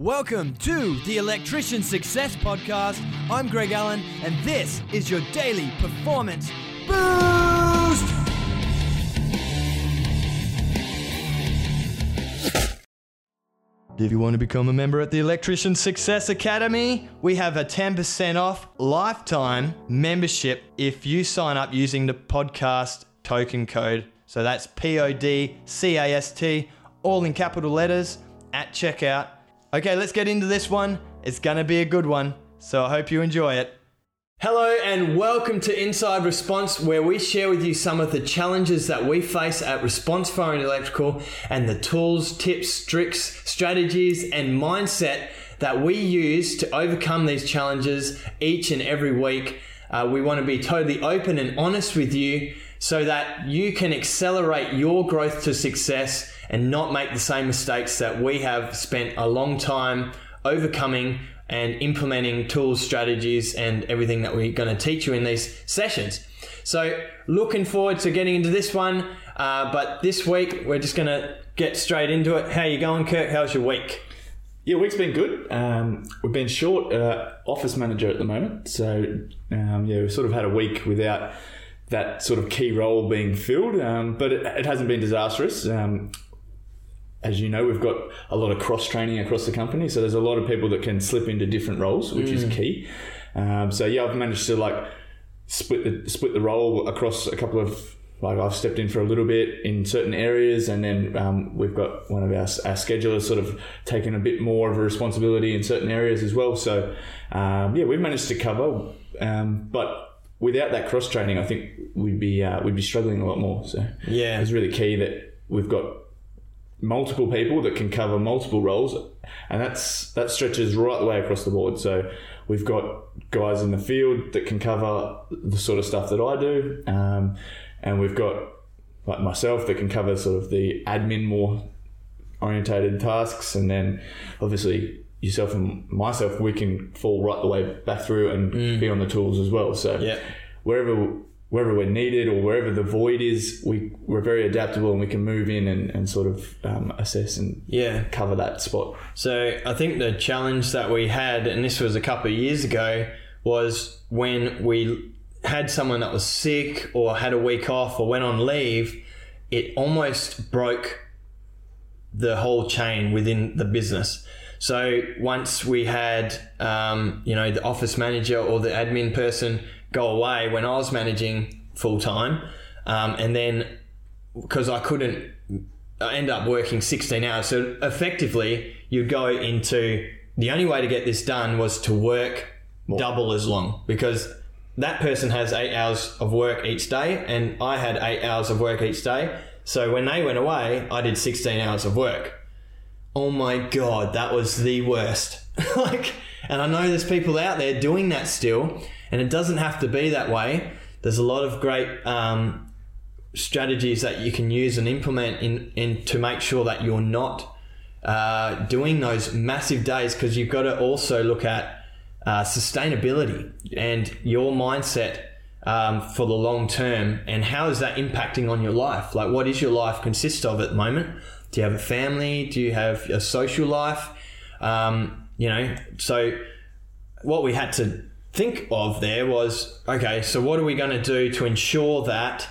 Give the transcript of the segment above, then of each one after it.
Welcome to the Electrician Success Podcast. I'm Greg Allen, and this is your daily performance boost. If you want to become a member at the Electrician Success Academy, we have a 10% off lifetime membership if you sign up using the podcast token code. So that's P O D C A S T, all in capital letters at checkout. Okay, let's get into this one. It's gonna be a good one, so I hope you enjoy it. Hello, and welcome to Inside Response, where we share with you some of the challenges that we face at Response Fire and Electrical and the tools, tips, tricks, strategies, and mindset that we use to overcome these challenges each and every week. Uh, we want to be totally open and honest with you so that you can accelerate your growth to success and not make the same mistakes that we have spent a long time overcoming and implementing tools, strategies, and everything that we're going to teach you in these sessions. So, looking forward to getting into this one. Uh, but this week, we're just going to get straight into it. How you going, Kirk? How's your week? Yeah, week's been good. Um, we've been short uh, office manager at the moment, so um, yeah, we've sort of had a week without that sort of key role being filled, um, but it, it, hasn't been disastrous. As you know, we've got a lot of cross training across the company, so there's a lot of people that can slip into different roles, which mm. is key. Um, so yeah, I've managed to like split the split the role across a couple of like I've stepped in for a little bit in certain areas, and then um, we've got one of our, our schedulers sort of taking a bit more of a responsibility in certain areas as well. So um, yeah, we've managed to cover, um, but without that cross training, I think we'd be uh, we'd be struggling a lot more. So yeah, it's really key that we've got multiple people that can cover multiple roles, and that's that stretches right the way across the board. So we've got guys in the field that can cover the sort of stuff that I do, um, and we've got like myself that can cover sort of the admin more orientated tasks, and then obviously yourself and myself, we can fall right the way back through and mm. be on the tools as well. So yeah. wherever wherever we're needed or wherever the void is, we we're very adaptable and we can move in and, and sort of um, assess and yeah cover that spot. So I think the challenge that we had, and this was a couple of years ago, was when we had someone that was sick or had a week off or went on leave, it almost broke the whole chain within the business. So once we had, um, you know, the office manager or the admin person go away when I was managing full time, um, and then because I couldn't I end up working 16 hours. So effectively, you'd go into the only way to get this done was to work More. double as long because that person has eight hours of work each day, and I had eight hours of work each day. So when they went away, I did 16 hours of work. Oh my god, that was the worst. like, and I know there's people out there doing that still, and it doesn't have to be that way. There's a lot of great um, strategies that you can use and implement in, in to make sure that you're not uh, doing those massive days because you've got to also look at uh, sustainability and your mindset um, for the long term. And how is that impacting on your life? Like what is your life consist of at the moment? Do you have a family? Do you have a social life? Um, you know so what we had to think of there was okay, so what are we going to do to ensure that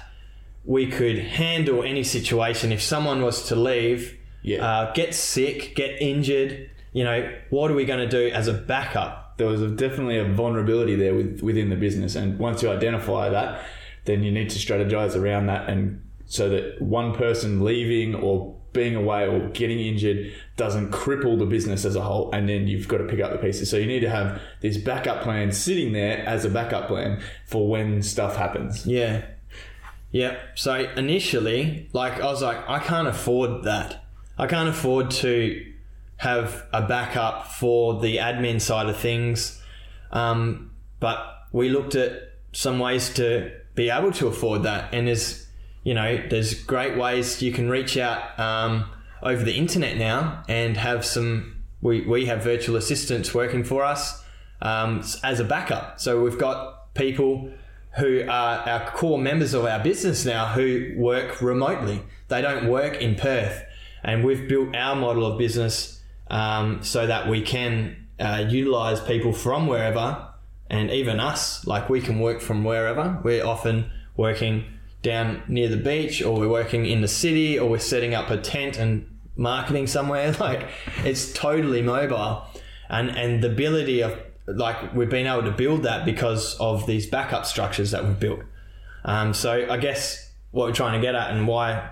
we could handle any situation if someone was to leave, yeah. uh, get sick, get injured? You know, what are we going to do as a backup? There was a, definitely a vulnerability there with, within the business, and once you identify that, then you need to strategize around that, and so that one person leaving or being away or getting injured doesn't cripple the business as a whole and then you've got to pick up the pieces. So you need to have this backup plan sitting there as a backup plan for when stuff happens. Yeah. Yeah. So initially like i was like i can't afford that. I can't afford to have a backup for the admin side of things. Um, but we looked at some ways to be able to afford that and there's you know, there's great ways you can reach out um, over the internet now and have some. We, we have virtual assistants working for us um, as a backup. So we've got people who are our core members of our business now who work remotely. They don't work in Perth. And we've built our model of business um, so that we can uh, utilize people from wherever and even us. Like we can work from wherever. We're often working down near the beach or we're working in the city or we're setting up a tent and marketing somewhere. Like it's totally mobile. And, and the ability of like we've been able to build that because of these backup structures that we've built. Um, so I guess what we're trying to get at and why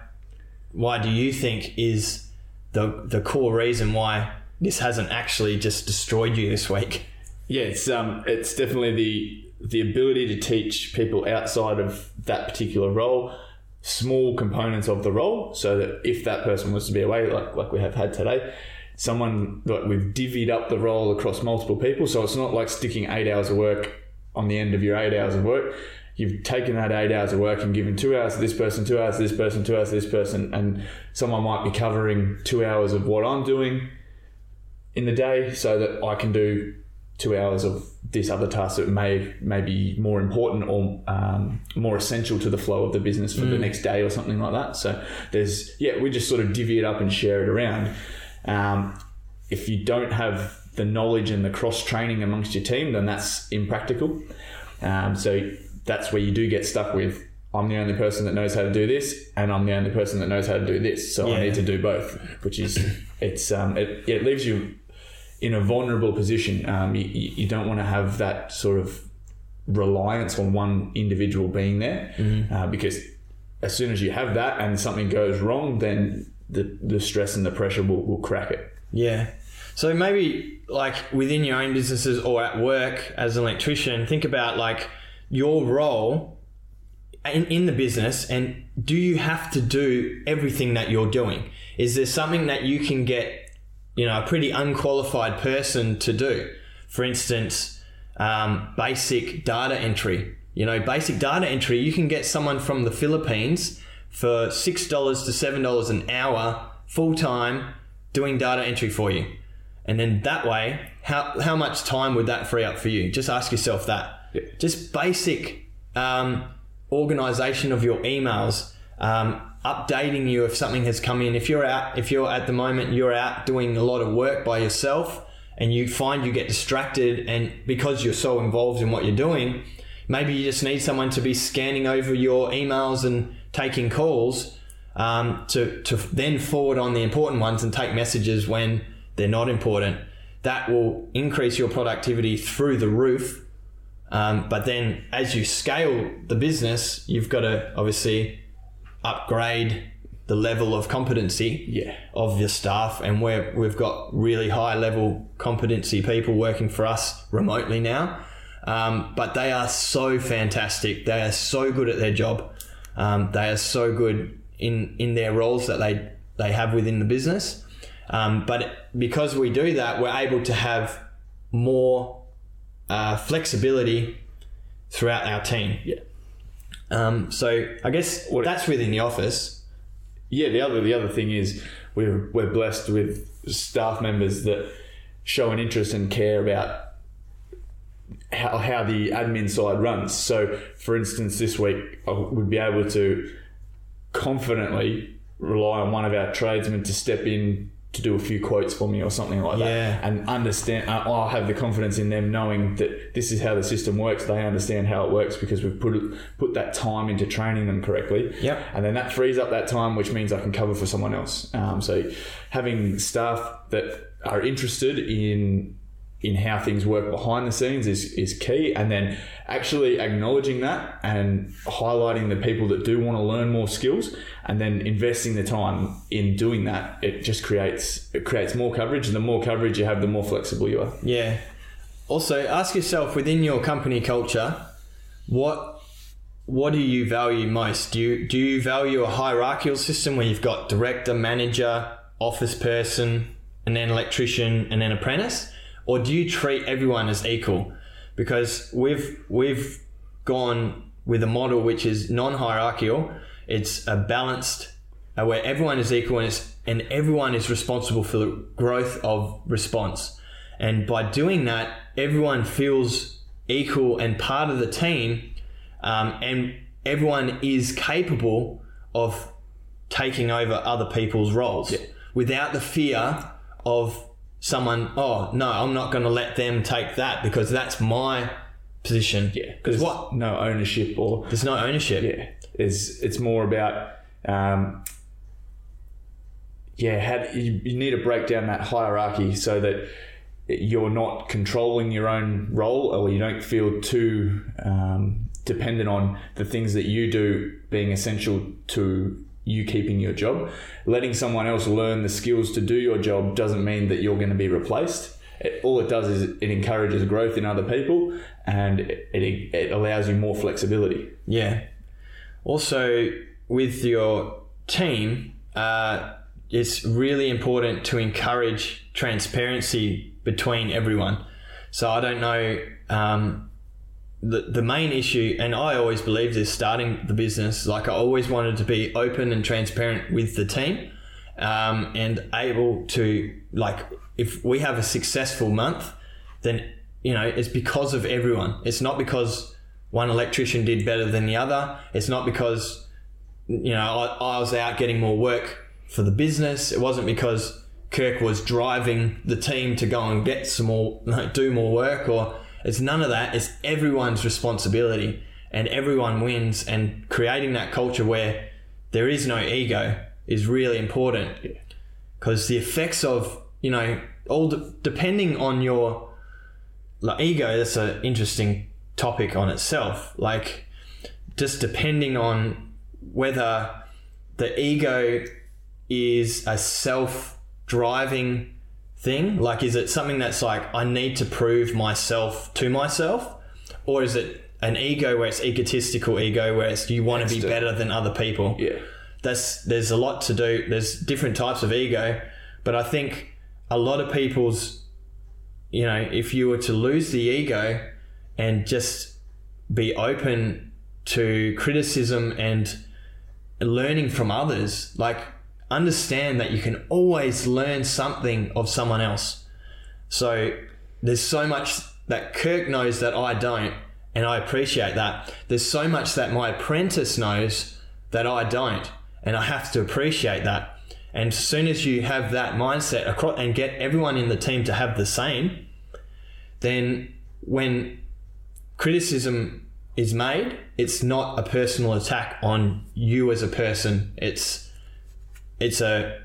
why do you think is the the core reason why this hasn't actually just destroyed you this week? Yeah, it's um, it's definitely the the ability to teach people outside of that particular role small components of the role, so that if that person was to be away, like like we have had today, someone like we've divvied up the role across multiple people, so it's not like sticking eight hours of work on the end of your eight hours of work. You've taken that eight hours of work and given two hours to this person, two hours to this person, two hours to this person, and someone might be covering two hours of what I'm doing in the day so that I can do two hours of this other task that may may be more important or um, more essential to the flow of the business for the next day or something like that. So there's yeah, we just sort of divvy it up and share it around. Um, if you don't have the knowledge and the cross training amongst your team, then that's impractical. Um, so that's where you do get stuck with. I'm the only person that knows how to do this, and I'm the only person that knows how to do this. So I need to do both, which is it's um, it, it leaves you in a vulnerable position. Um, you, you don't want to have that sort of reliance on one individual being there uh, because as soon as you have that and something goes wrong, then the, the stress and the pressure will, will crack it. Yeah. So maybe like within your own businesses or at work as an electrician, think about like your role in, in the business and do you have to do everything that you're doing? Is there something that you can get, you know, a pretty unqualified person to do? For instance, um, basic data entry. You know, basic data entry, you can get someone from the Philippines for $6 to $7 an hour full time doing data entry for you. And then that way, how, how much time would that free up for you? Just ask yourself that. Yeah. Just basic um, organization of your emails, um, updating you if something has come in. If you're out, if you're at the moment, you're out doing a lot of work by yourself and you find you get distracted and because you're so involved in what you're doing, maybe you just need someone to be scanning over your emails and taking calls um, to, to then forward on the important ones and take messages when they're not important. That will increase your productivity through the roof. Um, but then as you scale the business, you've got to obviously upgrade the level of competency Yeah. of your staff and where we've got really high level competency people working for us remotely now. Um, but they are so fantastic. They are so good at their job. Um, they are so good in, in their roles that they, they have within the business. Um, but because we do that, we're able to have more uh, flexibility throughout our team. Yeah. Um, so I guess What- that's within the office. Yeah, the other the other thing is we're we're blessed with staff members that show an interest and care about how, how the admin side runs. So, for instance, this week I would be able to confidently rely on one of our tradesmen to step in to do a few quotes for me or something like Yeah. that, and understand. Uh, I'll have the confidence in them knowing that this is how the system works. They understand how it works because we've put put that time into training them correctly. Yep. And then that frees up that time, which means I can cover for someone else. Um, so having staff that are interested in in how things work behind the scenes is, is key. And then actually acknowledging that and highlighting the people that do want to learn more skills and then investing the time in doing that, it just creates it creates more coverage. And the more coverage you have, the more flexible you are. Yeah. Also, ask yourself within your company culture, what what do you value most? Do you do you value a hierarchical system where you've got director, manager, office person, and then electrician, and then apprentice, or do you treat everyone as equal? Because we've we've gone with a model which is non-hierarchical. It's a balanced uh, where everyone is equal and, it's, and everyone is responsible for the growth of response. And by doing that, everyone feels equal and part of the team, um, and everyone is capable of taking over other people's roles without the fear of someone, oh no, I'm not going to let them take that because that's my position. Yeah, because what? No ownership or There's no ownership. yeah, it's it's more about um, yeah, how, you, you need to break down that hierarchy so that you're not controlling your own role or you don't feel too um, dependent on the things that you do being essential to you keeping your job. Letting someone else learn the skills to do your job doesn't mean that you're going to be replaced. It, all it does is it encourages growth in other people and it, it, it allows you more flexibility. Yeah. Also, with your team, uh, it's really important to encourage transparency between everyone. So I don't know. Um, the, the main issue, and I always believed this starting the business, like I always wanted to be open and transparent with the team um, and able to, like, if we have a successful month, then, you know, it's because of everyone. It's not because one electrician did better than the other. It's not because, you know, I, I was out getting more work for the business. It wasn't because Kirk was driving the team to go and get some more, do more work or it's none of that. It's everyone's responsibility and everyone wins. And creating that culture where there is no ego is really important because the effects of, you know, all de- depending on your like ego, that's an interesting topic on itself. Like, just depending on whether the ego is a self driving thing? Like, is it something that's like, I need to prove myself to myself? Or is it an ego where it's egotistical ego, where it's you want to be better than other people? Yeah. That's, there's a lot to do. There's different types of ego, but I think a lot of people's, you know, if you were to lose the ego and just be open to criticism and learning from others, like understand that you can always learn something of someone else. So there's so much that Kirk knows that I don't, and I appreciate that. There's so much that my apprentice knows that I don't, and I have to appreciate that. And as soon as you have that mindset across and get everyone in the team to have the same, then when criticism is made, it's not a personal attack on you as a person. It's it's a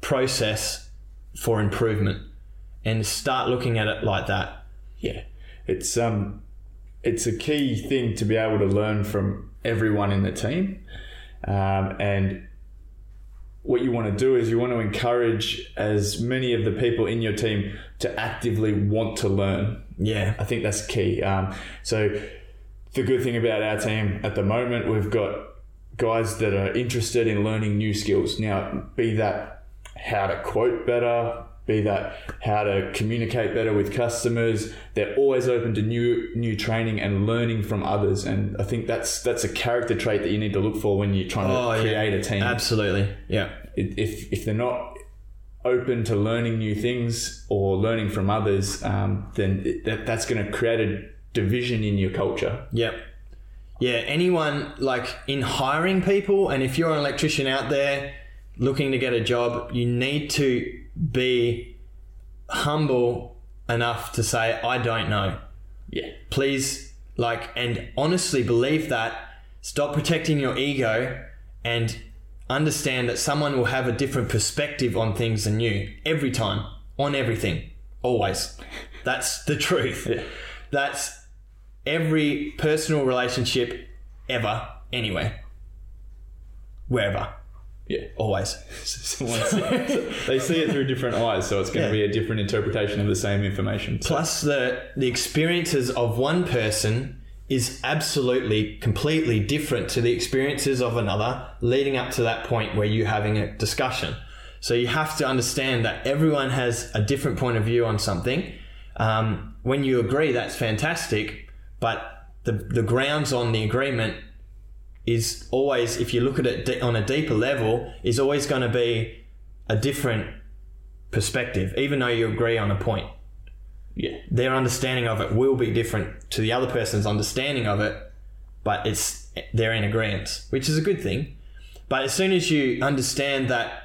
process for improvement and start looking at it like that. Yeah, it's um, it's a key thing to be able to learn from everyone in the team, um, and what you want to do is you want to encourage as many of the people in your team to actively want to learn. Yeah. I think that's key. Um, so the good thing about our team at the moment, we've got guys that are interested in learning new skills. Now, be that how to quote better, be that how to communicate better with customers. They're always open to new new training and learning from others. And I think that's that's a character trait that you need to look for when you're trying to Oh, yeah. create a team. Absolutely. Yeah. If if they're not open to learning new things or learning from others, um, then it, that, that's going to create a division in your culture. Yep. Yeah, anyone like in hiring people, and if you're an electrician out there looking to get a job, you need to be humble enough to say, I don't know. Yeah. Please, like, and honestly believe that. Stop protecting your ego and understand that someone will have a different perspective on things than you every time, on everything, always. That's the truth. Yeah. That's every personal relationship ever, anywhere, wherever, Yeah. always. They see it through different eyes, so it's going Yeah. to be a different interpretation of the same information. So- Plus, the the experiences of one person is absolutely completely different to the experiences of another, leading up to that point where you're having a discussion. So you have to understand that everyone has a different point of view on something. Um, when you agree, that's fantastic, but the the grounds on the agreement is always, if you look at it on a deeper level, is always going to be a different perspective, even though you agree on a point yeah. their understanding of it will be different to the other person's understanding of it, but it's they're in agreement, which is a good thing. But as soon as you understand that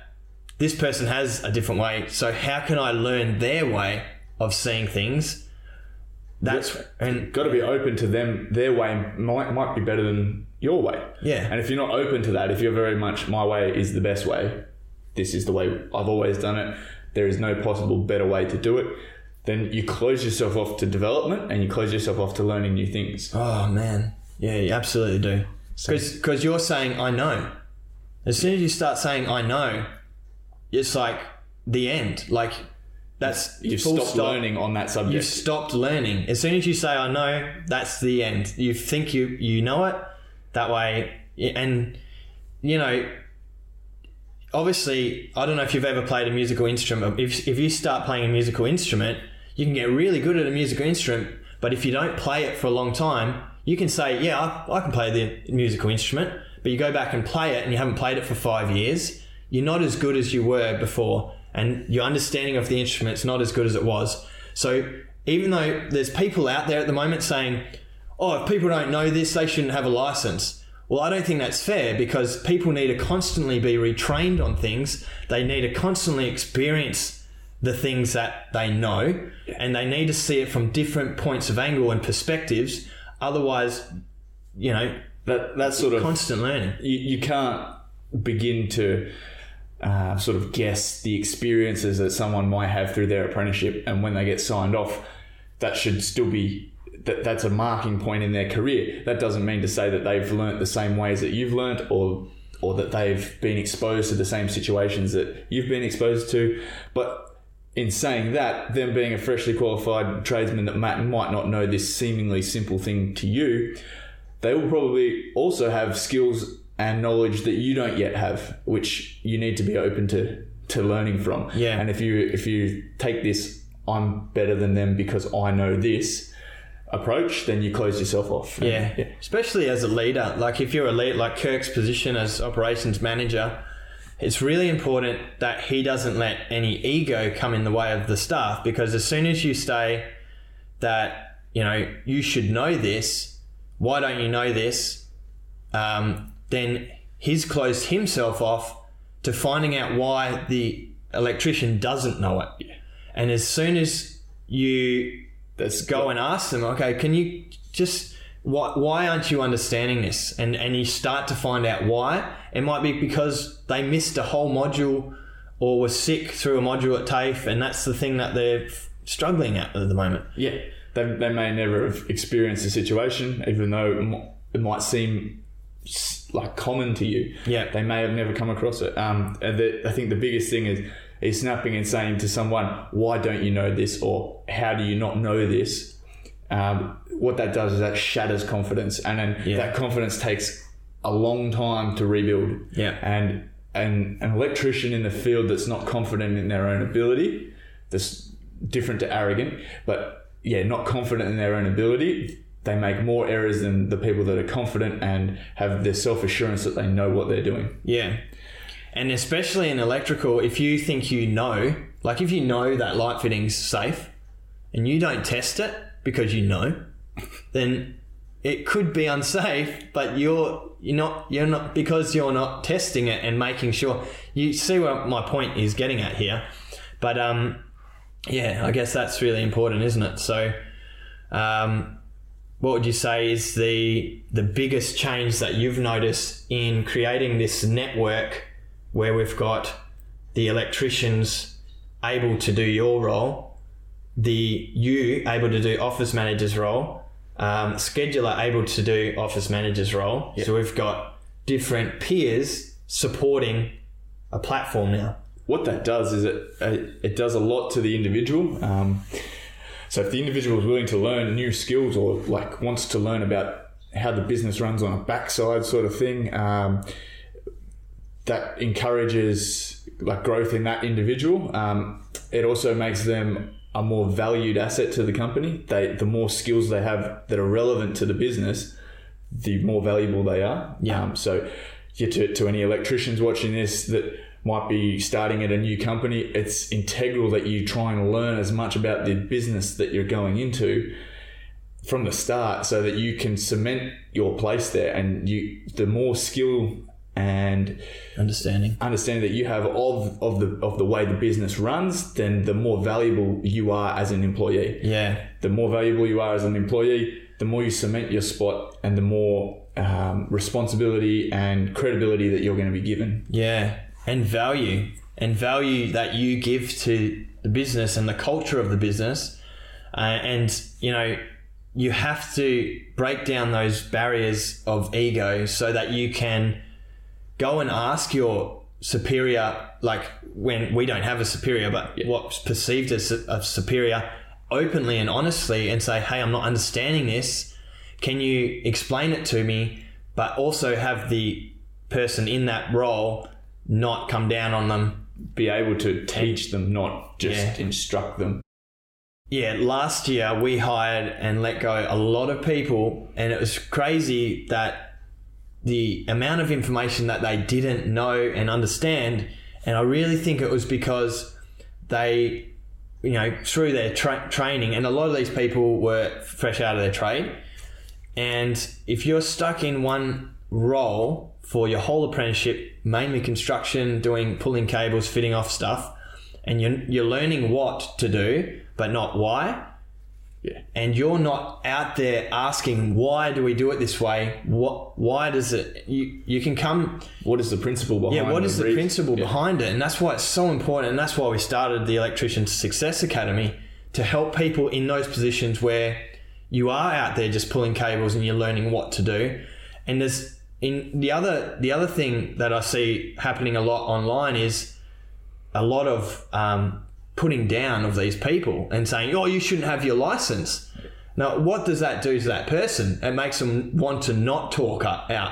this person has a different way. So how can I learn their way of seeing things? That's and got to be open to them. Their way might might be better than your way. Yeah. And if you're not open to that, if you're very much my way is the best way, this is the way I've always done it. There is no possible better way to do it. Then you close yourself off to development and you close yourself off to learning new things. Oh man, yeah, you absolutely do. Because you're saying I know. As soon as you start saying I know, it's like the end. Like that's You've stopped stop. learning on that subject. You've stopped learning. As soon as you say I know, that's the end. You think you you know it that way, and you know. Obviously, I don't know if you've ever played a musical instrument. If if you start playing a musical instrument, you can get really good at a musical instrument. But if you don't play it for a long time, you can say, "Yeah, I, I can play the musical instrument." But you go back and play it, and you haven't played it for five years. You're not as good as you were before, and your understanding of the instrument's not as good as it was. So even though there's people out there at the moment saying, "Oh, if people don't know this, they shouldn't have a license." Well, I don't think that's fair because people need to constantly be retrained on things. They need to constantly experience the things that they know and they need to see it from different points of angle and perspectives. Otherwise, you know, that that's sort of constant learning. you, you can't begin to uh, sort of guess the experiences that someone might have through their apprenticeship, and when they get signed off, that should still be that that's a marking point in their career. That doesn't mean to say that they've learnt the same ways that you've learnt, or or that they've been exposed to the same situations that you've been exposed to, but. In saying that, them being a freshly qualified tradesman that might might not know this seemingly simple thing to you, they will probably also have skills and knowledge that you don't yet have, which you need to be open to to learning from. Yeah. And if you if you take this I'm better than them because I know this approach, then you close yourself off. Yeah. Especially as a leader. Like if you're a lead, like Kirk's position as operations manager, it's really important that he doesn't let any ego come in the way of the staff because as soon as you say that, you know, you should know this, why don't you know this? Um, then he's closed himself off to finding out why the electrician doesn't know it. And as soon as you That's go and ask them, okay, can you just why, why aren't you understanding this? And and you start to find out why. It might be because they missed a whole module or were sick through a module at TAFE, and that's the thing that they're struggling at at the moment. Yeah, they, they may never have experienced the situation, even though it might seem like common to you. Yeah. they may have never come across it. Um, and the, I think the biggest thing is is snapping and saying to someone, "Why don't you know this?" or "How do you not know this?" Um, what that does is that shatters confidence, and then Yeah. that confidence takes a long time to rebuild. Yeah. and and an electrician in the field that's not confident in their own ability, that's different to arrogant, but yeah, not confident in their own ability. They make more errors than the people that are confident and have the self assurance that they know what they're doing. Yeah. And especially in electrical, if you think you know, like if you know that light fitting's safe and you don't test it because you know, then it could be unsafe, but you're you're not you're not because you're not testing it and making sure you see what my point is getting at here. But um yeah, I guess that's really important, isn't it? So um what would you say is the the biggest change that you've noticed in creating this network where we've got the electricians able to do your role, the you able to do office manager's role, um, scheduler able to do office manager's role. So we've got different peers supporting a platform now. What that does is it it, it does a lot to the individual. Um, so if the individual is willing to learn new skills or like wants to learn about how the business runs on a backside sort of thing, um, that encourages like growth in that individual. Um, it also makes them a more valued asset to the company. They the more skills they have that are relevant to the business, the more valuable they are. Yeah. Um, so, yeah, to, to any electricians watching this that might be starting at a new company, it's integral that you try and learn as much about the business that you're going into from the start so that you can cement your place there and you the more skill and Understanding. understanding that you have of of the of the way the business runs, then the more valuable you are as an employee. Yeah. The more valuable you are as an employee, the more you cement your spot, and the more um, responsibility and credibility that you're going to be given. Yeah. And value. And value that you give to the business and the culture of the business. Uh, and, you know, you have to break down those barriers of ego so that you can go and ask your superior, like when we don't have a superior, but what's perceived as a superior, openly and honestly and say, hey, I'm not understanding this. Can you explain it to me? But also have the person in that role not come down on them. Be able to teach them, not just Yeah. instruct them. Yeah, last year we hired and let go a lot of people, and it was crazy that the amount of information that they didn't know and understand. And I really think it was because they, you know, through their tra- training, and a lot of these people were fresh out of their trade. And if you're stuck in one role for your whole apprenticeship, mainly construction, doing pulling cables, fitting off stuff, and you're, you're learning what to do, but not why, Yeah. and you're not out there asking why do we do it this way? What why does it? You you can come What is the principle behind? yeah. What is the reason? principle Yeah. behind it? And that's why it's so important. And that's why we started the Electrician Success Academy to help people in those positions where you are out there just pulling cables and you're learning what to do. And there's in the other the other thing that I see happening a lot online is a lot of um, putting down of these people and saying, "Oh, you shouldn't have your license." Now, what does that do to that person? It makes them want to not talk out.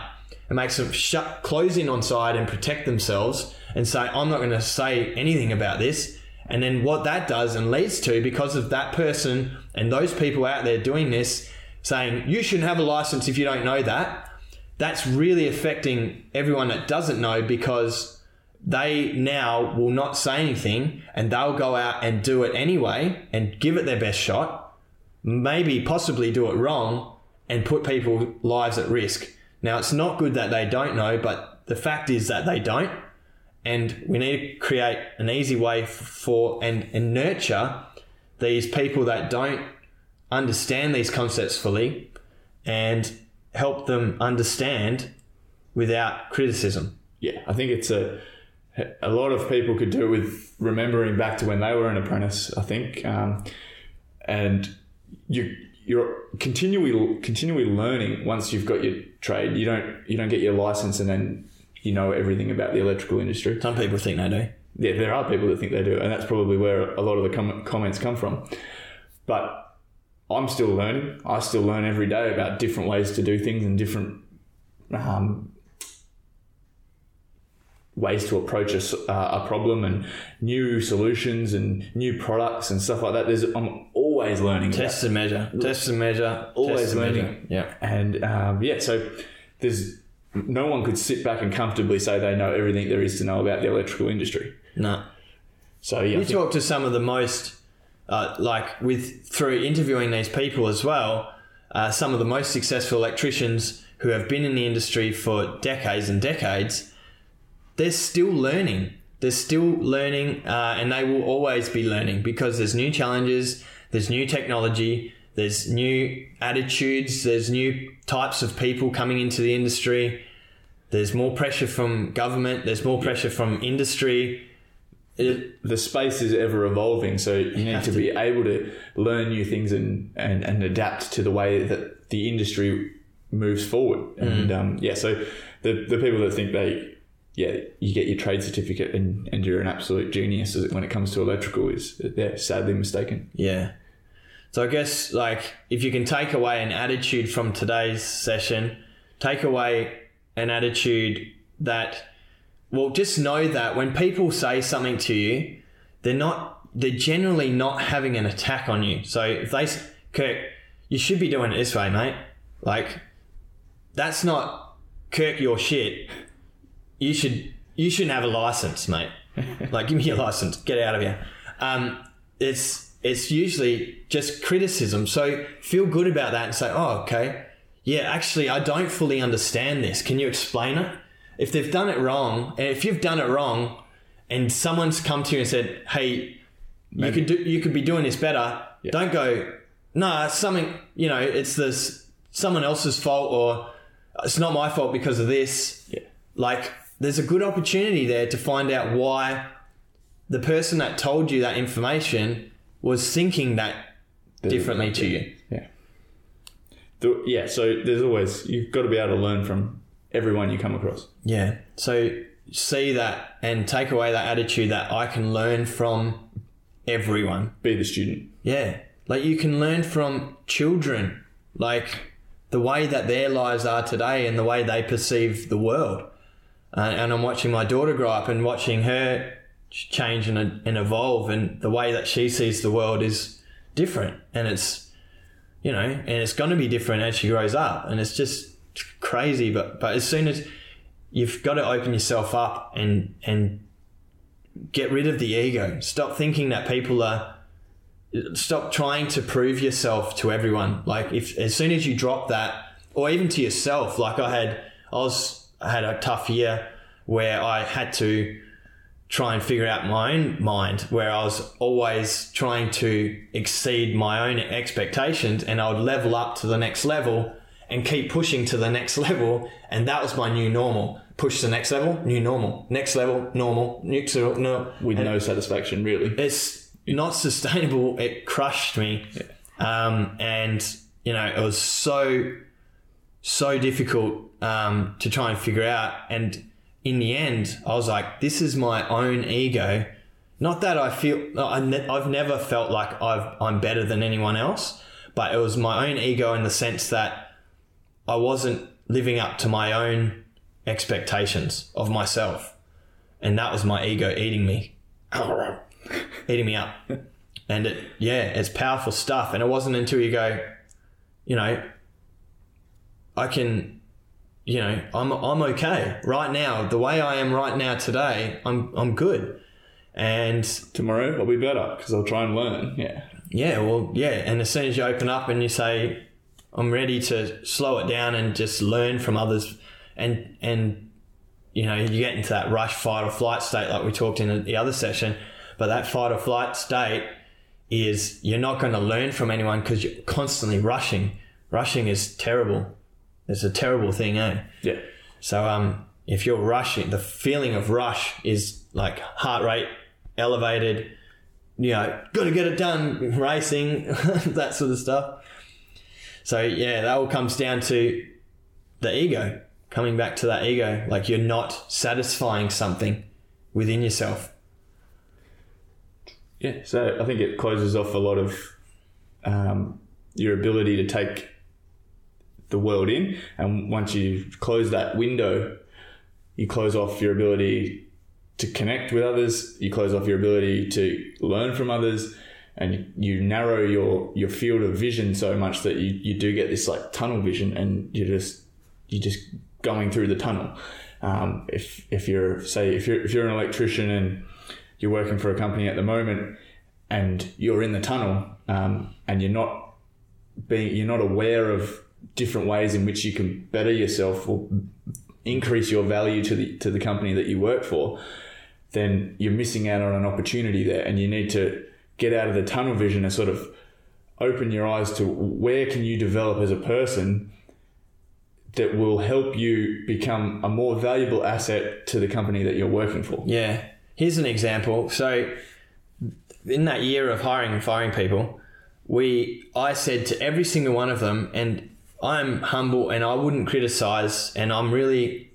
It makes them shut, close in on side and protect themselves and say, "I'm not going to say anything about this." And then what that does and leads to, because of that person and those people out there doing this, saying you shouldn't have a license if you don't know that, that's really affecting everyone that doesn't know because they now will not say anything and they'll go out and do it anyway and give it their best shot, maybe possibly do it wrong and put people's lives at risk. Now, it's not good that they don't know, but the fact is that they don't. And we need to create an easy way for and, and nurture these people that don't understand these concepts fully and help them understand without criticism. Yeah, I think it's a a lot of people could do with remembering back to when they were an apprentice. I think, um, and you you're continually continually learning once you've got your trade. You don't you don't get your license and then you know everything about the electrical industry. Some people think they do. Yeah, there are people that think they do, and that's probably where a lot of the com- comments come from. But I'm still learning. I still learn every day about different ways to do things and different um, ways to approach a, uh, a problem and new solutions and new products and stuff like that. There's I'm always learning. Test and measure. Test and measure. always and learning. measure. Yeah. And um, yeah, so there's no one could sit back and comfortably say they know everything there is to know about the electrical industry. No. So yeah, You talk to some of the most, uh, like with through interviewing these people as well, uh, some of the most successful electricians who have been in the industry for decades and decades, they're still learning. They're still learning, uh, and they will always be learning because there's new challenges, there's new technology, there's new attitudes, there's new types of people coming into the industry. There's more pressure from government. There's more pressure from industry. It, the space is ever evolving, so you need to, to. be able to learn new things and, and, and adapt to the way that the industry moves forward. And um, yeah, so the the people that think they yeah you get your trade certificate and, and you're an absolute genius when it comes to electrical is they're sadly mistaken. Yeah. So I guess like if you can take away an attitude from today's session, take away an attitude that well just know that when people say something to you, they're not they're generally not having an attack on you. So if they Kirk, you should be doing it this way, mate. Like that's not Kirk your shit. You should you shouldn't have a license, mate. like give me your license. Get out of here. Um, it's it's usually just criticism. So feel good about that and say, oh, okay, yeah, actually, I don't fully understand this. Can you explain it? If they've done it wrong, and if you've done it wrong, and someone's come to you and said, "Hey, you could do, you could be doing this better," don't go, "Nah, it's something you know, it's this someone else's fault, or it's not my fault because of this." Yeah. Like, there's a good opportunity there to find out why the person that told you that information was thinking that differently to you. Yeah. The, yeah, so there's always, you've got to be able to learn from everyone you come across. Yeah. So see that and take away that attitude that I can learn from everyone. Be the student. Yeah. Like you can learn from children, like the way that their lives are today and the way they perceive the world. Uh, and I'm watching my daughter grow up and watching her change and, and evolve, and the way that she sees the world is different. And it's, you know, and it's going to be different as she grows up. And it's just crazy. But, but as soon as you've got to open yourself up and, and get rid of the ego, stop thinking that people are stop trying to prove yourself to everyone. Like if as soon as you drop that, or even to yourself, like I had, I was I had a tough year where I had to try and figure out my own mind, where I was always trying to exceed my own expectations, and I would level up to the next level and keep pushing to the next level, and that was my new normal. Push to the next level, new normal. Next level, normal. Next level, no. With no satisfaction, really. It's not sustainable. It crushed me. Um, and, you know, it was so, so difficult um, to try and figure out. And in the end, I was like, this is my own ego. Not that I feel, I've never felt like I've, I'm better than anyone else, but it was my own ego in the sense that I wasn't living up to my own expectations of myself. And that was my ego eating me. eating me up. And it, yeah, it's powerful stuff. And it wasn't until you go, you know, I can, you know, I'm, I'm okay right now. The way I am right now today, I'm, I'm good. And Tomorrow I'll be better because I'll try and learn. Yeah. yeah, well, yeah. And as soon as you open up and you say, I'm ready to slow it down and just learn from others and, and, you know, you get into that rush, fight or flight state like we talked in the other session. But that fight or flight state is you're not going to learn from anyone because you're constantly rushing. Rushing is terrible. It's a terrible thing, eh? Yeah. So um, if you're rushing, the feeling of rush is like heart rate elevated. You know, got to get it done, racing, that sort of stuff. So yeah, that all comes down to the ego. Coming back to that ego, like you're not satisfying something within yourself. Yeah. So I think it closes off a lot of um, your ability to take the world in. And once you close that window, you close off your ability to connect with others, you close off your ability to learn from others, and you, narrow your, your field of vision so much that you, you do get this like tunnel vision and you're just you're just going through the tunnel. Um, if if you're say if you're if you're an electrician and you're working for a company at the moment and you're in the tunnel um, and you're not being you're not aware of different ways in which you can better yourself or increase your value to the to the company that you work for, then you're missing out on an opportunity there, and you need to get out of the tunnel vision and sort of open your eyes to where can you develop as a person that will help you become a more valuable asset to the company that you're working for. Yeah. Here's an example. So, in that year of hiring and firing people, we I said to every single one of them, and I'm humble and I wouldn't criticize, and I'm really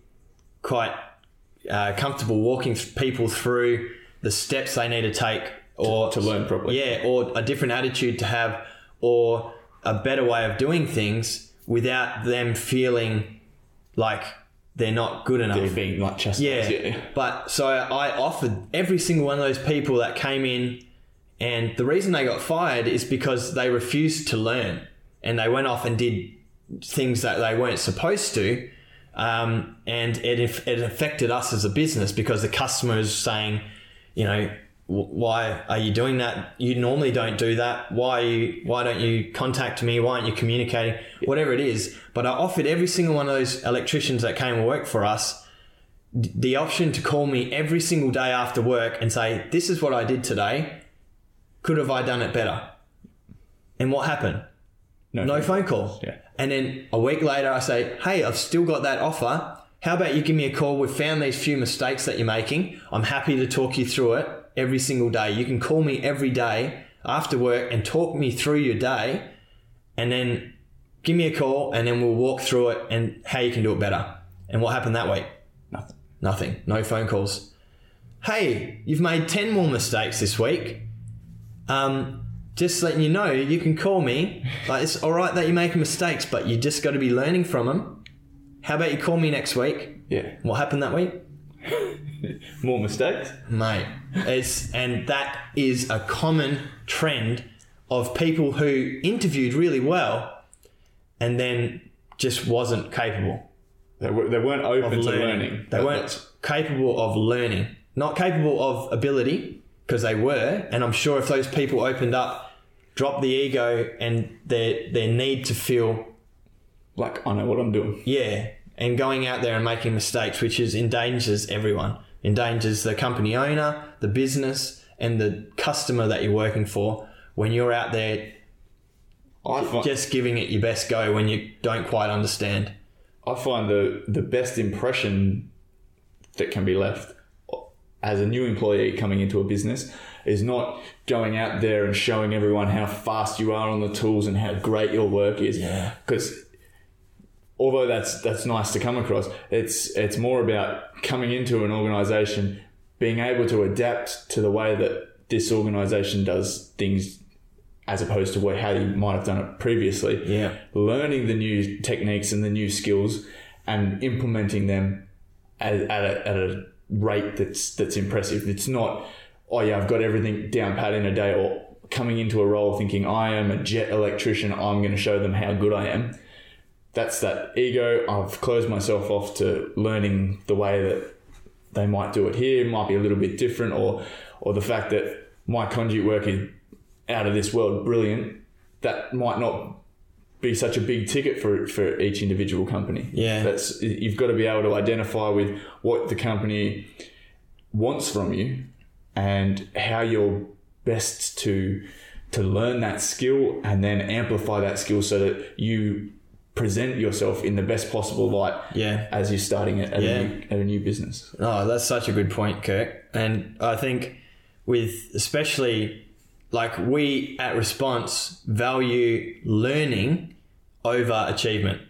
quite uh, comfortable walking people through the steps they need to take or To learn properly. yeah, or a different attitude to have, or a better way of doing things without them feeling like they're not good enough. They're being like chastised. Yeah. But so I offered every single one of those people that came in, and the reason they got fired is because they refused to learn and they went off and did things that they weren't supposed to. Um, and it, it affected us as a business because the customer is saying, you know, "Wh- why are you doing that? You normally don't do that. Why are you, why don't you contact me? Why aren't you communicating? Whatever it is. But I offered every single one of those electricians that came and worked for us the option to call me every single day after work and say, This is what I did today. Could have I done it better? And what happened? No phone call. Yeah. And then a week later, I say, Hey, I've still got that offer. How about you give me a call? We've found these few mistakes that you're making. I'm happy to talk you through it every single day. You can call me every day after work and talk me through your day. And then give me a call and then we'll walk through it and how you can do it better. And what happened that week? Nothing. Nothing. No phone calls. Hey, you've made 10 more mistakes this week. Um, just letting you know, you can call me. Like, it's all right that you're making mistakes, but you just got to be learning from them. How about you call me next week? Yeah. What happened that week? More mistakes. Mate, it's and that is a common trend of people who interviewed really well and then just wasn't capable They, they weren't open to learning. learning. They weren't that's- capable of learning, not capable of ability because they were. And I'm sure if those people opened up, dropped the ego and their their need to feel like I know what I'm doing. yeah, and going out there and making mistakes, which is endangers everyone, endangers the company owner, the business, and the customer that you're working for. When you're out there I find, just giving it your best go when you don't quite understand. I find the the best impression that can be left as a new employee coming into a business is not going out there and showing everyone how fast you are on the tools and how great your work is. Yeah. Although that's that's nice to come across, it's it's more about coming into an organization, being able to adapt to the way that this organization does things as opposed to how you might have done it previously Yeah. learning the new techniques and the new skills and implementing them at, at, a, at a rate that's that's impressive. It's not, oh yeah, I've got everything down pat in a day, or coming into a role thinking I am a jet electrician. I'm going to show them how good I am. That's that ego. I've closed myself off to learning the way that they might do it here. It might be a little bit different, or or the fact that my conduit work is out of this world, brilliant. That might not be such a big ticket for for each individual company. Yeah. that's you've got to be able to identify with what the company wants from you and how you're best to to learn that skill and then amplify that skill so that you present yourself in the best possible light Yeah. as you're starting at, at, Yeah. a, new, at a new business. Oh, that's such a good point, Kirk. And I think with especially like we at Response value learning over achievement.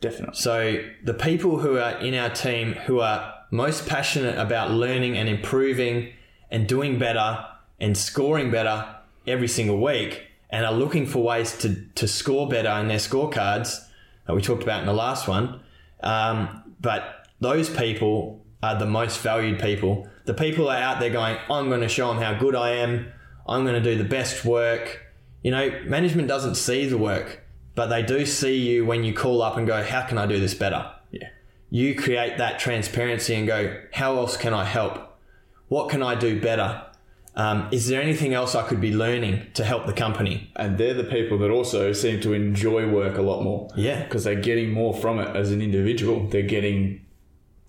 Definitely. So the people who are in our team who are most passionate about learning and improving and doing better and scoring better every single week and are looking for ways to, to score better in their scorecards that we talked about in the last one. Um, but those people are the most valued people. The people are out there going, I'm going to show them how good I am. I'm going to do the best work. You know, management doesn't see the work, but they do see you when you call up and go, How can I do this better? Yeah. You create that transparency and go, How else can I help? What can I do better? Um, is there anything else I could be learning to help the company? And they're the people that also seem to enjoy work a lot more. Yeah. Because they're getting more from it as an individual. They're getting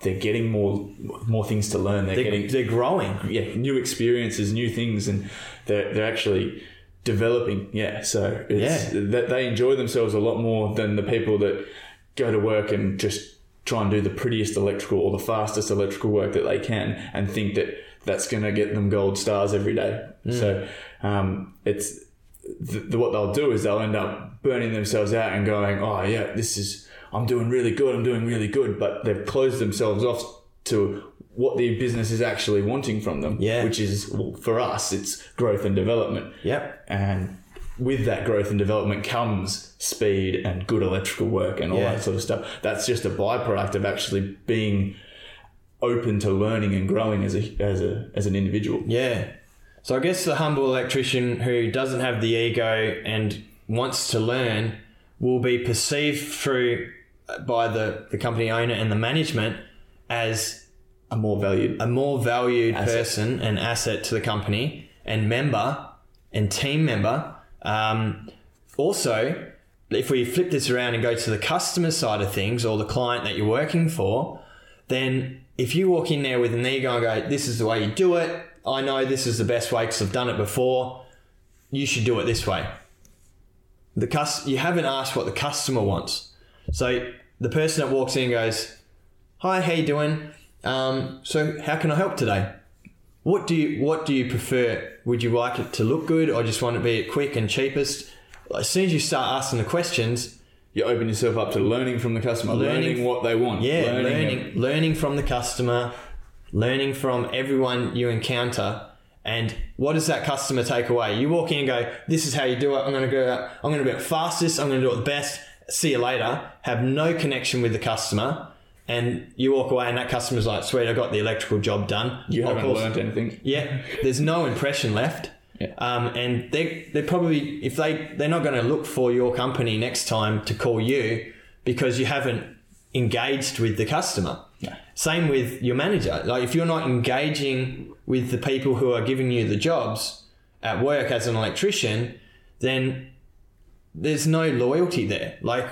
they're getting more more things to learn. They're, They're, getting they're growing. yeah, new experiences, new things, and they're they're actually developing. Yeah, so it's, Yeah. that they enjoy themselves a lot more than the people that go to work and just try and do the prettiest electrical or the fastest electrical work that they can and think that that's going to get them gold stars every day. So um, it's th- th- what they'll do is they'll end up burning themselves out and going, oh yeah, this is I'm doing really good, I'm doing really good, but they've closed themselves off to what the business is actually wanting from them. Yeah. which is well, for us, it's growth and development. Yep. And with that growth and development comes speed and good electrical work and all Yeah. that sort of stuff. That's just a byproduct of actually being open to learning and growing as a as a as an individual. Yeah. So I guess the humble electrician who doesn't have the ego and wants to learn will be perceived through by the, the company owner and the management as A more valued a more valued Asset. person and asset to the company and member and team member. Um, also, if we flip this around and go to the customer side of things or the client that you're working for, then if you walk in there with an ego and go, "This is the way you do it," I know this is the best way because I've done it before. You should do it this way. The cus- you haven't asked what the customer wants. So the person that walks in goes, "Hi, how you doing? Um, so how can I help today?" What do you What do you prefer? Would you like it to look good, or just want it to be quick and cheapest? As soon as you start asking the questions, You open yourself up to learning from the customer, learning, Learning- what they want. yeah, learning, learning, learning, from the customer, learning from everyone you encounter, and what does that customer take away? You walk in and go, "This is how you do it. I'm going to go. I'm going to do it fastest. I'm going to do it the best. See you later." Have no connection with the customer, and you walk away, and that customer's like, "Sweet, I got the electrical job done." You Of haven't course- learned anything. yeah, there's no impression left. Yeah. Um, and they they probably if they they're not going to look for your company next time to call you because you haven't engaged with the customer. Yeah. Same with your manager. Like if you're not engaging with the people who are giving you the jobs at work as an electrician, then there's no loyalty there. Like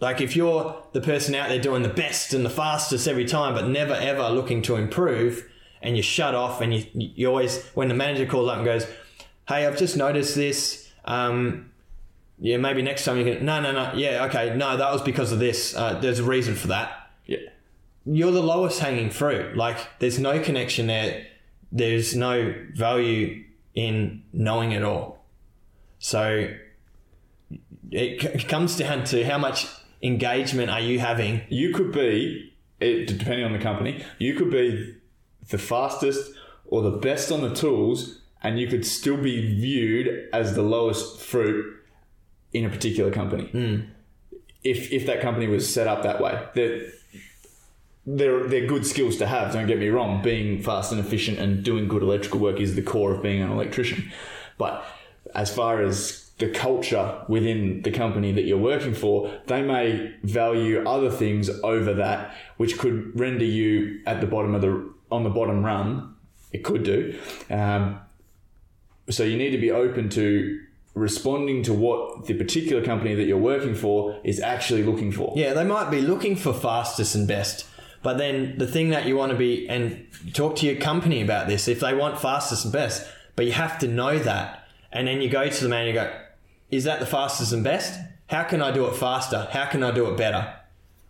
like if you're the person out there doing the best and the fastest every time, but never ever looking to improve, and you shut off, and you you always when the manager calls up and goes, "Hey, I've just noticed this. Um, yeah, maybe next time you can." No, no, no. Yeah, okay. No, that was because of this. Uh, there's a reason for that. Yeah. You're the lowest hanging fruit. Like there's no connection there. There's no value in knowing it all. So it c- comes down to how much engagement are you having? You could be, it, depending on the company, you could be the fastest or the best on the tools, and you could still be viewed as the lowest fruit in a particular company. If if that company was set up that way, they're, they're they're good skills to have. Don't get me wrong. Being fast and efficient and doing good electrical work is the core of being an electrician. But as far as the culture within the company that you're working for, they may value other things over that, which could render you at the bottom of the on the bottom run. It could do. Um, so you need to be open to responding to what the particular company that you're working for is actually looking for. Yeah, they might be looking for fastest and best. But then the thing that you want to be, and talk to your company about this, if they want fastest and best, but you have to know that. And then you go to the man and you go, is that the fastest and best? How can I do it faster? How can I do it better?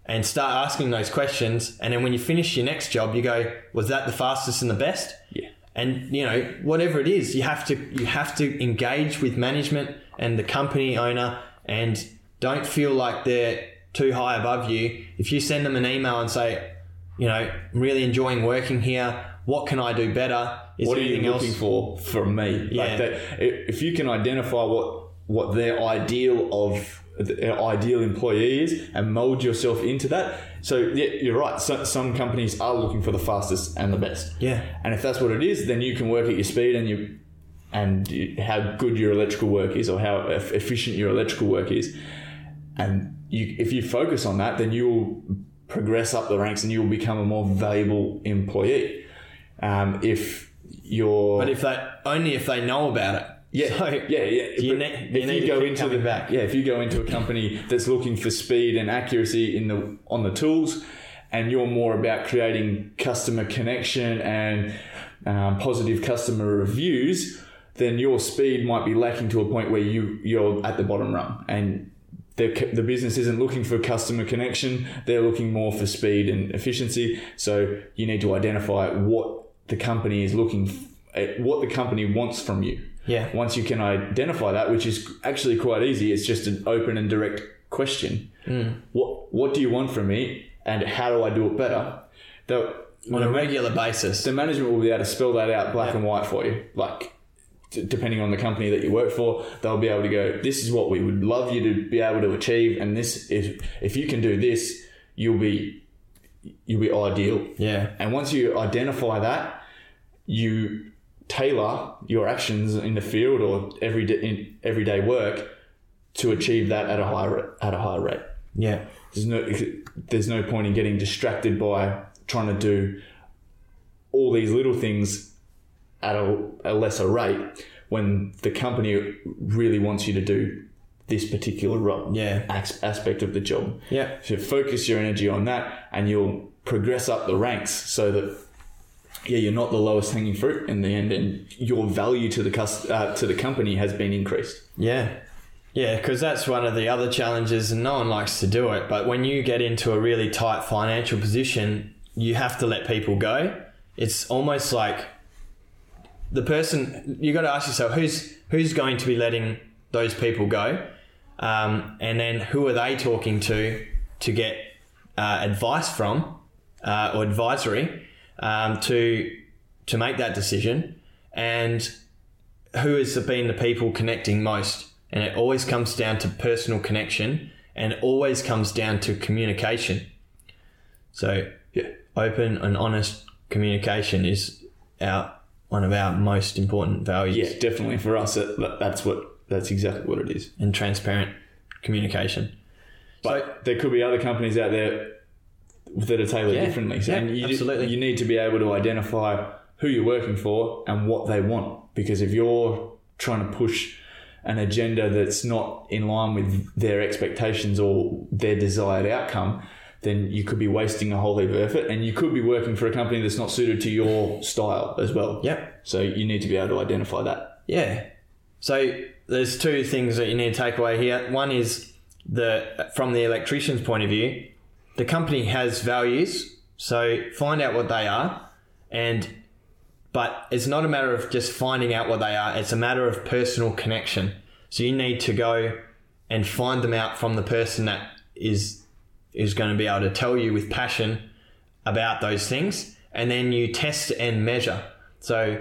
And start asking those questions. And then when you finish your next job, you go, was that the fastest and the best? Yeah. And you know whatever it is you have to you have to engage with management and the company owner and don't feel like they're too high above you if you send them an email and say you know I'm really enjoying working here what can i do better is what are you looking else for from me? Yeah. Like that, if you can identify what what their ideal of ideal employee is and mold yourself into that. So yeah, you're right. So, some companies are looking for the fastest and the best. Yeah. And if that's what it is, then you can work at your speed and you and you- how good your electrical work is or how efficient your electrical work is. And you, if you focus on that, then you'll progress up the ranks and you will become a more valuable employee. Um, if you're but if they only if they know about it yeah, so yeah, yeah. you ne- you if you go into the back. yeah, if you go into a company that's looking for speed and accuracy in the on the tools, and you're more about creating customer connection and um, positive customer reviews, then your speed might be lacking to a point where you you're at the bottom rung and. The, the business isn't looking for customer connection; they're looking more for speed and efficiency. So you need to identify what the company is looking, f- what the company wants from you yeah once you can identify that, which is actually quite easy, it's just an open and direct question. Hmm. What What do you want from me, and how do I do it better? The, on a regular basis the management will be able to spell that out black and white for you. Like, d- depending on the company that you work for, they'll be able to go, "This is what we would love you to be able to achieve, and this if if you can do this, you'll be you'll be ideal." yeah And once you identify that, you tailor your actions in the field or everyday in everyday work to achieve that at a higher at a higher rate. yeah There's no there's no point in getting distracted by trying to do all these little things at a, a lesser rate when the company really wants you to do this particular role, Yeah. aspect of the job. Yeah. So focus your energy on that, and you'll progress up the ranks so that yeah, you're not the lowest hanging fruit in the end, and your value to the cus- uh, to the company has been increased. Yeah. Yeah, because that's one of the other challenges, and no one likes to do it. But when you get into a really tight financial position, you have to let people go. It's almost like the person you got to ask yourself who's who's going to be letting those people go, um, and then who are they talking to to get uh, advice from uh, or advisory um, to to make that decision, and who has been the people connecting most? And it always comes down to personal connection and it always comes down to communication. So, Yeah, open and honest communication is our one of our most important values yeah, definitely for us, that, that- that's what that's exactly what it is. and transparent communication. But there could be other companies out there that are tailored Yeah, differently. So yeah, and you, absolutely. you need to be able to identify who you're working for and what they want. Because if you're trying to push an agenda that's not in line with their expectations or their desired outcome, then you could be wasting a whole heap of effort and you could be working for a company that's not suited to your style as well. Yep. So you need to be able to identify that. Yeah. So there's two things that you need to take away here. One is the from the electrician's point of view, the company has values, so find out what they are and but it's not a matter of just finding out what they are, it's a matter of personal connection. So you need to go and find them out from the person that is is going to be able to tell you with passion about those things and then you test and measure. So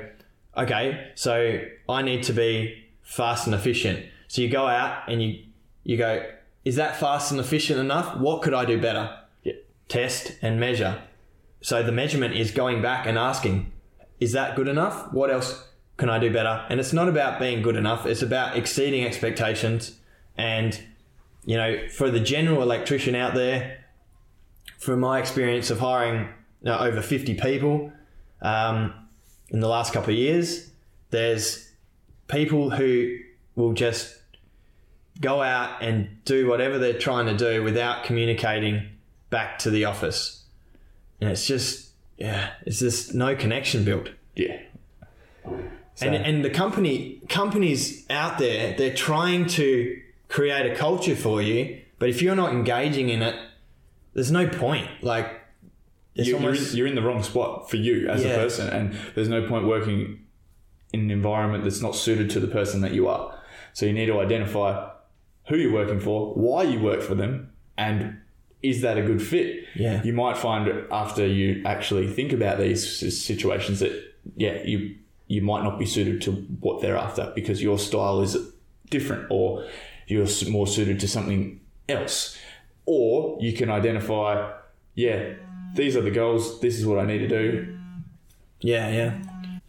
okay, so I need to be fast and efficient. So you go out and you you go, is that fast and efficient enough? What could I do better? Test and measure. So the measurement is going back and asking, is that good enough? What else can I do better? And it's not about being good enough, it's about exceeding expectations. And, you know, for the general electrician out there, from my experience of hiring you know, over 50 people um, in the last couple of years, there's people who will just go out and do whatever they're trying to do without communicating back to the office. And it's just, yeah, it's just no connection built. Yeah. So- And, and the company companies out there, they're trying to create a culture for you, but if you're not engaging in it, there's no point. Like, you, you're, in, you're in the wrong spot for you as Yeah. a person, and there's no point working in an environment that's not suited to the person that you are. So you need to identify who you're working for, why you work for them, and is that a good fit? Yeah. You might find after you actually think about these situations that yeah, you you might not be suited to what they're after because your style is different or you're more suited to something else. Or you can identify, yeah, these are the goals, this is what I need to do. Yeah, yeah.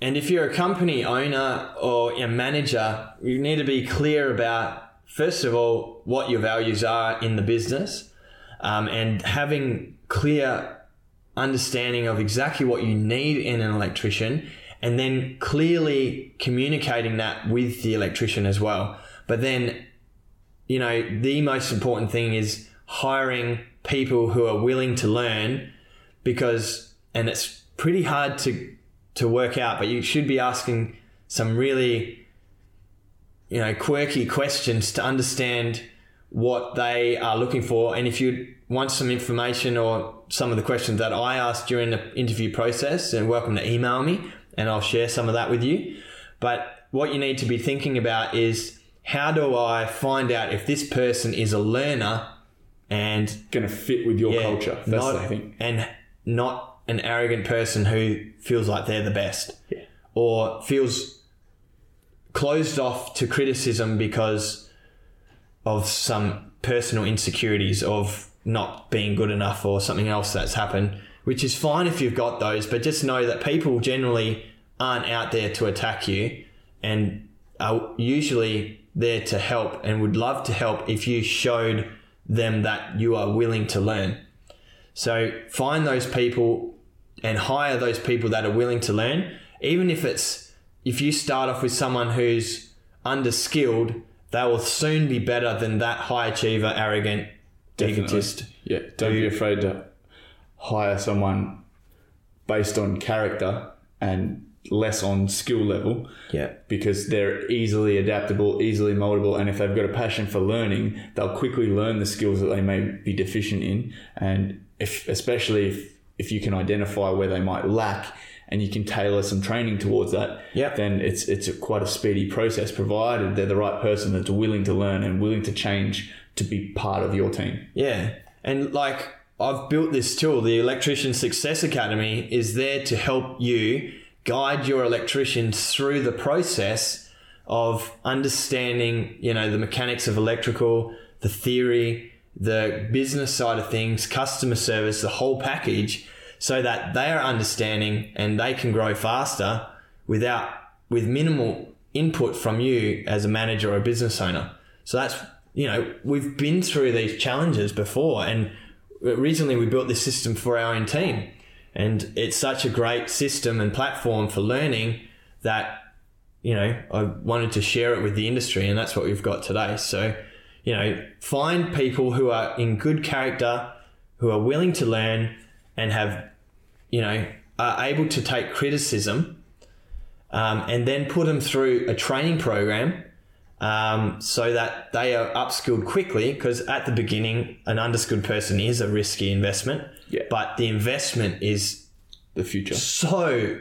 And if you're a company owner or a manager, you need to be clear about, first of all, what your values are in the business um, and having clear understanding of exactly what you need in an electrician and then clearly communicating that with the electrician as well. But then, you know, the most important thing is hiring people who are willing to learn because and it's pretty hard to to work out but you should be asking some really you know quirky questions to understand what they are looking for and if you want some information or some of the questions that I asked during the interview process then welcome to email me and I'll share some of that with you but what you need to be thinking about is how do I find out if this person is a learner and Going to fit with your yeah, culture. That's not, the thing. And not an arrogant person who feels like they're the best Yeah. or feels closed off to criticism because of some personal insecurities of not being good enough or something else that's happened, which is fine if you've got those, but just know that people generally aren't out there to attack you and are usually there to help and would love to help if you showed them that you are willing to learn. So find those people and hire those people that are willing to learn, even if it's if you start off with someone who's underskilled, they will soon be better than that high achiever, arrogant Definitely. egotist. Yeah, don't be afraid to hire someone based on character and less on skill level Yeah. because they're easily adaptable, easily moldable, and if they've got a passion for learning, they'll quickly learn the skills that they may be deficient in. And if, especially if, if you can identify where they might lack and you can tailor some training towards that, Yep. then it's it's a, quite a speedy process, provided they're the right person that's willing to learn and willing to change to be part of your team. Yeah. And like I've built this tool, the Electrician Success Academy is there to help you guide your electricians through the process of understanding, you know, the mechanics of electrical, the theory, the business side of things, customer service, the whole package so that they are understanding and they can grow faster without with minimal input from you as a manager or a business owner. So that's you know we've been through these challenges before, and recently we built this system for our own team, and it's such a great system and platform for learning that you know I wanted to share it with the industry, and that's what we've got today. So you know find people who are in good character, who are willing to learn, and have you know are able to take criticism um, and then put them through a training program um, so that they are upskilled quickly. Because at the beginning, an underskilled person is a risky investment, Yeah. but the investment is The future. so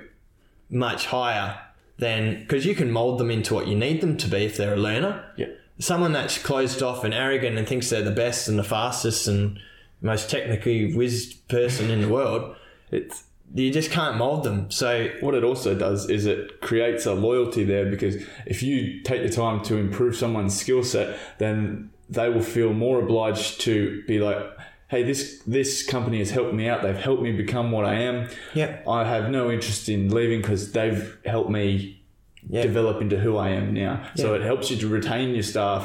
much higher than because you can mold them into what you need them to be if they're a learner. Yeah. Someone that's closed off and arrogant and thinks they're the best and the fastest and most technically whizzed person in the world, it's you just can't mold them. So What it also does is it creates a loyalty there because if you take the time to improve someone's skill set, then they will feel more obliged to be like, hey, this this company has helped me out. They've helped me become what I am. Yep. I have no interest in leaving because they've helped me Yeah. develop into who I am now. So it helps you to retain your staff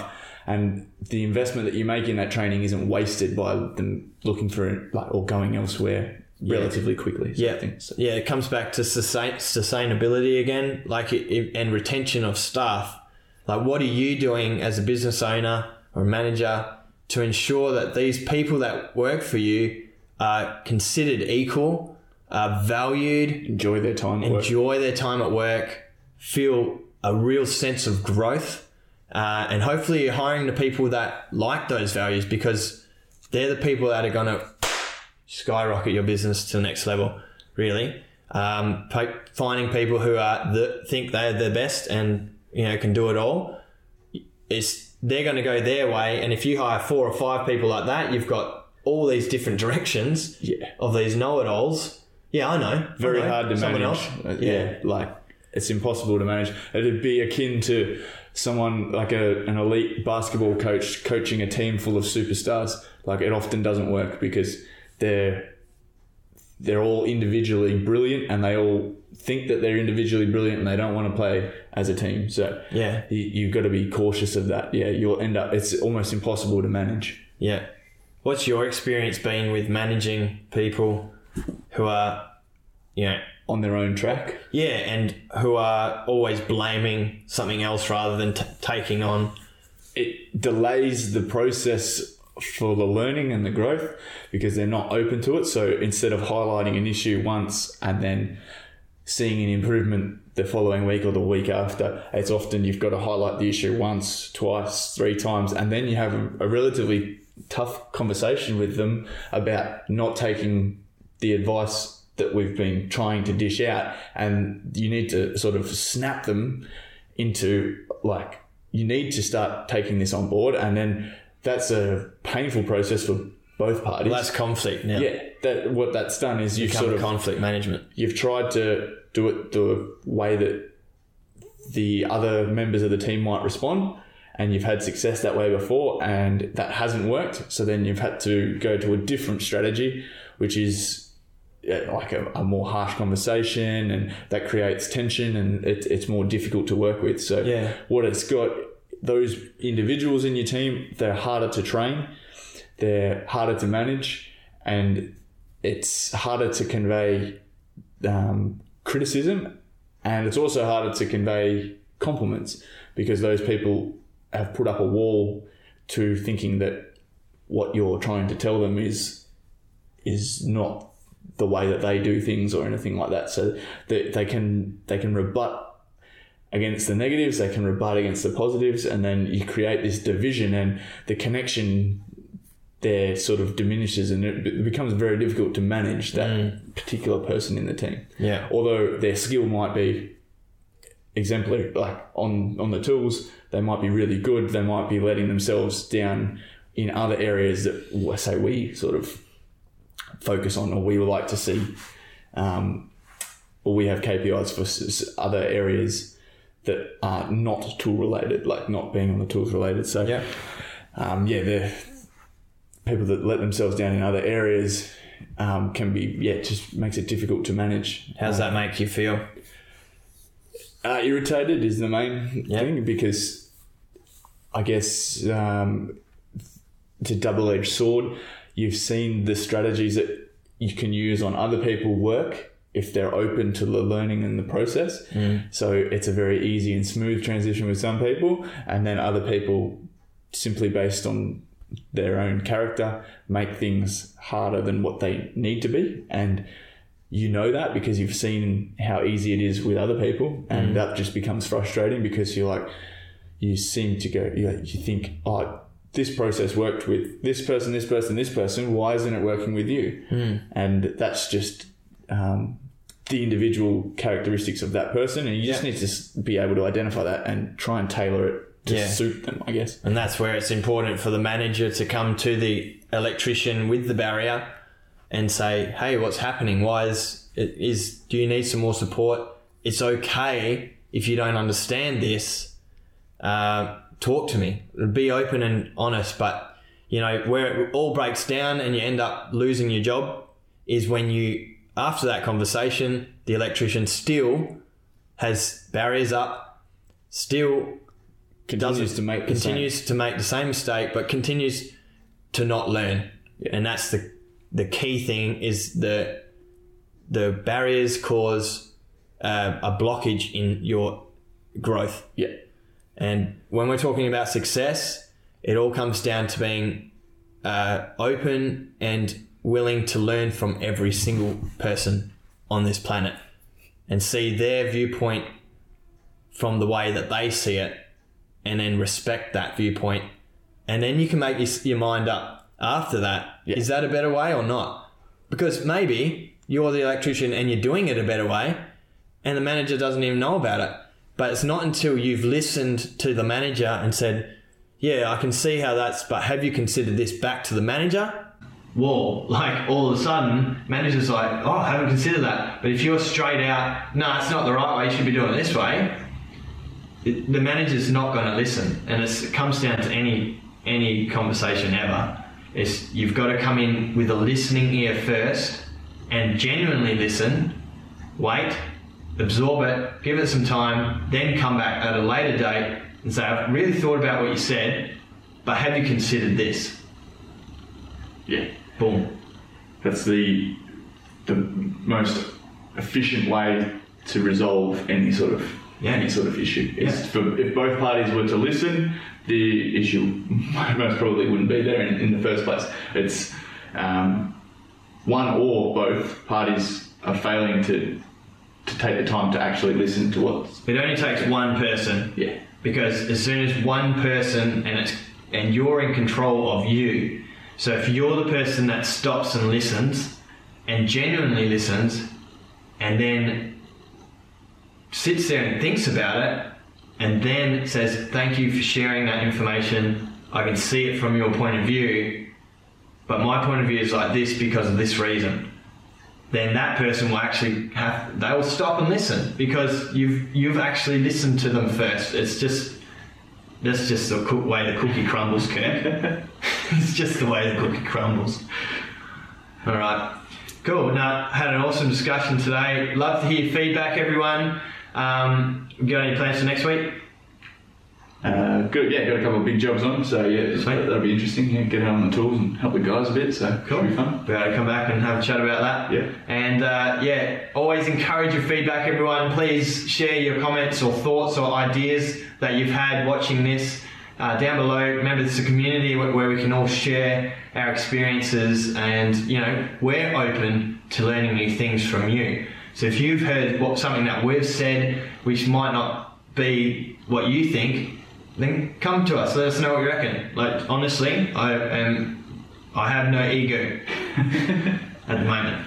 and the investment that you make in that training isn't wasted by them looking for like or going elsewhere relatively quickly. of Yeah, thing. So- yeah. It comes back to sustain, sustainability again, like it, it, and retention of staff. Like, what are you doing as a business owner or manager to ensure that these people that work for you are considered equal, are valued, enjoy their time at work. enjoy their time at work, feel a real sense of growth, uh, and hopefully you're hiring the people that like those values because they're the people that are going to skyrocket your business to the next level. Really, um, finding people who are the, think they're the best and you know can do it all. It's they're going to go their way, and if you hire four or five people like that, you've got all these different directions Yeah. of these know-it-alls. Yeah, I know. I Very know. hard to Someone manage. else. Uh, yeah. like it's impossible to manage. It'd be akin to someone like a, an elite basketball coach coaching a team full of superstars. Like it often doesn't work because they're they're all individually brilliant and they all think that they're individually brilliant and they don't want to play as a team. So Yeah. you, you've got to be cautious of that. Yeah, you'll end up. It's almost impossible to manage. Yeah. What's your experience been with managing people who are, you know, On their own track. yeah, and who are always blaming something else rather than t- taking on? it delays the process for the learning and the growth because they're not open to it. So instead of highlighting an issue once and then seeing an improvement the following week or the week after, it's often you've got to highlight the issue once, twice, three times, and then you have a, relatively tough conversation with them about not taking the advice that we've been trying to dish out and you need to sort of snap them into like you need to start taking this on board and then that's a painful process for both parties that's conflict now. yeah that what that's done is you've Become sort of conflict management. you've tried to do it the way that the other members of the team might respond and you've had success that way before and that hasn't worked so then you've had to go to a different strategy which is like a, a more harsh conversation and that creates tension and it, it's more difficult to work with so Yeah. what it's got those individuals in your team they're harder to train they're harder to manage and it's harder to convey um, criticism and it's also harder to convey compliments because those people have put up a wall to thinking that what you're trying to tell them is is not the way that they do things or anything like that. So that they can they can rebut against the negatives, they can rebut against the positives, and then you create this division and the connection there sort of diminishes and it becomes very difficult to manage that particular person in the team. Yeah. Although their skill might be exemplary, like on, on the tools, they might be really good, they might be letting themselves down in other areas that, say, we sort of focus on or we would like to see. Um, or we have KPIs for other areas that are not tool related, like not being on the tools related. So, Yeah. um, yeah, the people that let themselves down in other areas um, can be, yeah, just makes it difficult to manage. How's that make you feel? Uh, irritated is the main Yep. thing because I guess um, it's a double edged sword. You've seen the strategies that you can use on other people work if they're open to the learning and the process. Mm. So it's a very easy and smooth transition with some people, and then other people simply based on their own character make things harder than what they need to be. And you know that because you've seen how easy it is with other people and mm. that just becomes frustrating because you're like you seem to go you, you think oh this process worked with this person this person this person. Why isn't it working with you? Mm. And that's just um, the individual characteristics of that person and you just Yeah. need to be able to identify that and try and tailor it to Yeah. suit them i guess And that's where it's important for the manager to come to the electrician with the barrier and say, "Hey, what's happening? Why is it is do you need some more support? It's okay if you don't understand this. Uh, talk to me. Be open and honest. But you know where it all breaks down and you end up losing your job is when you after that conversation, the electrician still has barriers up, still continues to make the same- continues to make the same mistake, but continues to not learn. And that's the the key thing is the the barriers cause uh, a blockage in your growth. yeah And when we're talking about success, it all comes down to being uh, open and willing to learn from every single person on this planet and see their viewpoint from the way that they see it and then respect that viewpoint. And then you can make your, your mind up after that. Is Yeah. that a better way or not? Because maybe you're the electrician and you're doing it a better way and the manager doesn't even know about it. But it's not until you've listened to the manager and said, Yeah, I can see how that's, but have you considered this back to the manager? Well, like all of a sudden, manager's like, Oh, I haven't considered that. But if you're straight out, No, it's not the right way, you should be doing it this way, it, the manager's not going to listen. And it's, it comes down to any any conversation ever. Is you've got to come in with a listening ear first and genuinely listen, wait, absorb it, give it some time, then come back at a later date and say, I've really thought about what you said, but have you considered this? Yeah, Boom. that's the the most efficient way to resolve any sort of Yeah. any sort of issue. Yeah. for, if both parties were to listen, the issue most probably wouldn't be there in, in the first place. It's um, one or both parties are failing to to take the time to actually listen to what's It only takes one person yeah because as soon as one person and it's and you're in control of you so if you're the person that stops and listens and genuinely listens and then sits there and thinks about it and then says thank you for sharing that information i can see it from your point of view but my point of view is like this because of this reason then that person will actually have they will stop and listen because you've you've actually listened to them first. It's just that's just the way the cookie crumbles, Kirk. it's just the way the cookie crumbles. All right, cool. Now had an awesome discussion today. Love to hear feedback, everyone. Um, got any plans for next week? Uh, good, yeah, got a couple of big jobs on, so yeah, Sweet. that'll be interesting. Yeah, get out on the tools and help the guys a bit, so Cool. be fun. Be able to come back and have a chat about that. Yeah. And uh, yeah, always encourage your feedback, everyone. Please share your comments or thoughts or ideas that you've had watching this. uh, down below. Remember, this is a community where, where we can all share our experiences, and you know, we're open to learning new things from you. So if you've heard what something that we've said, which might not be what you think, then come to us. Let us know what you reckon. Like honestly, I am, I have no ego at the moment.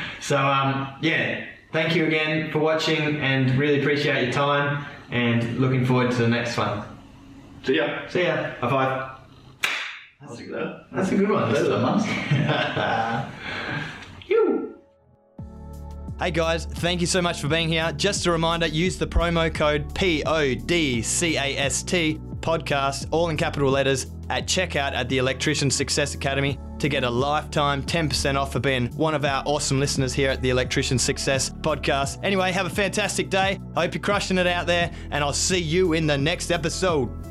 so um, yeah, thank you again for watching, and really appreciate your time, and looking forward to the next one. See ya. See ya. High five. That's a good. one. That's a good one. That's a master. Hey guys, thank you so much for being here. Just a reminder use the promo code PODCAST podcast, all in capital letters, at checkout at the Electrician Success Academy to get a lifetime 10% off for being one of our awesome listeners here at the Electrician Success podcast. Anyway, have a fantastic day. I hope you're crushing it out there, and I'll see you in the next episode.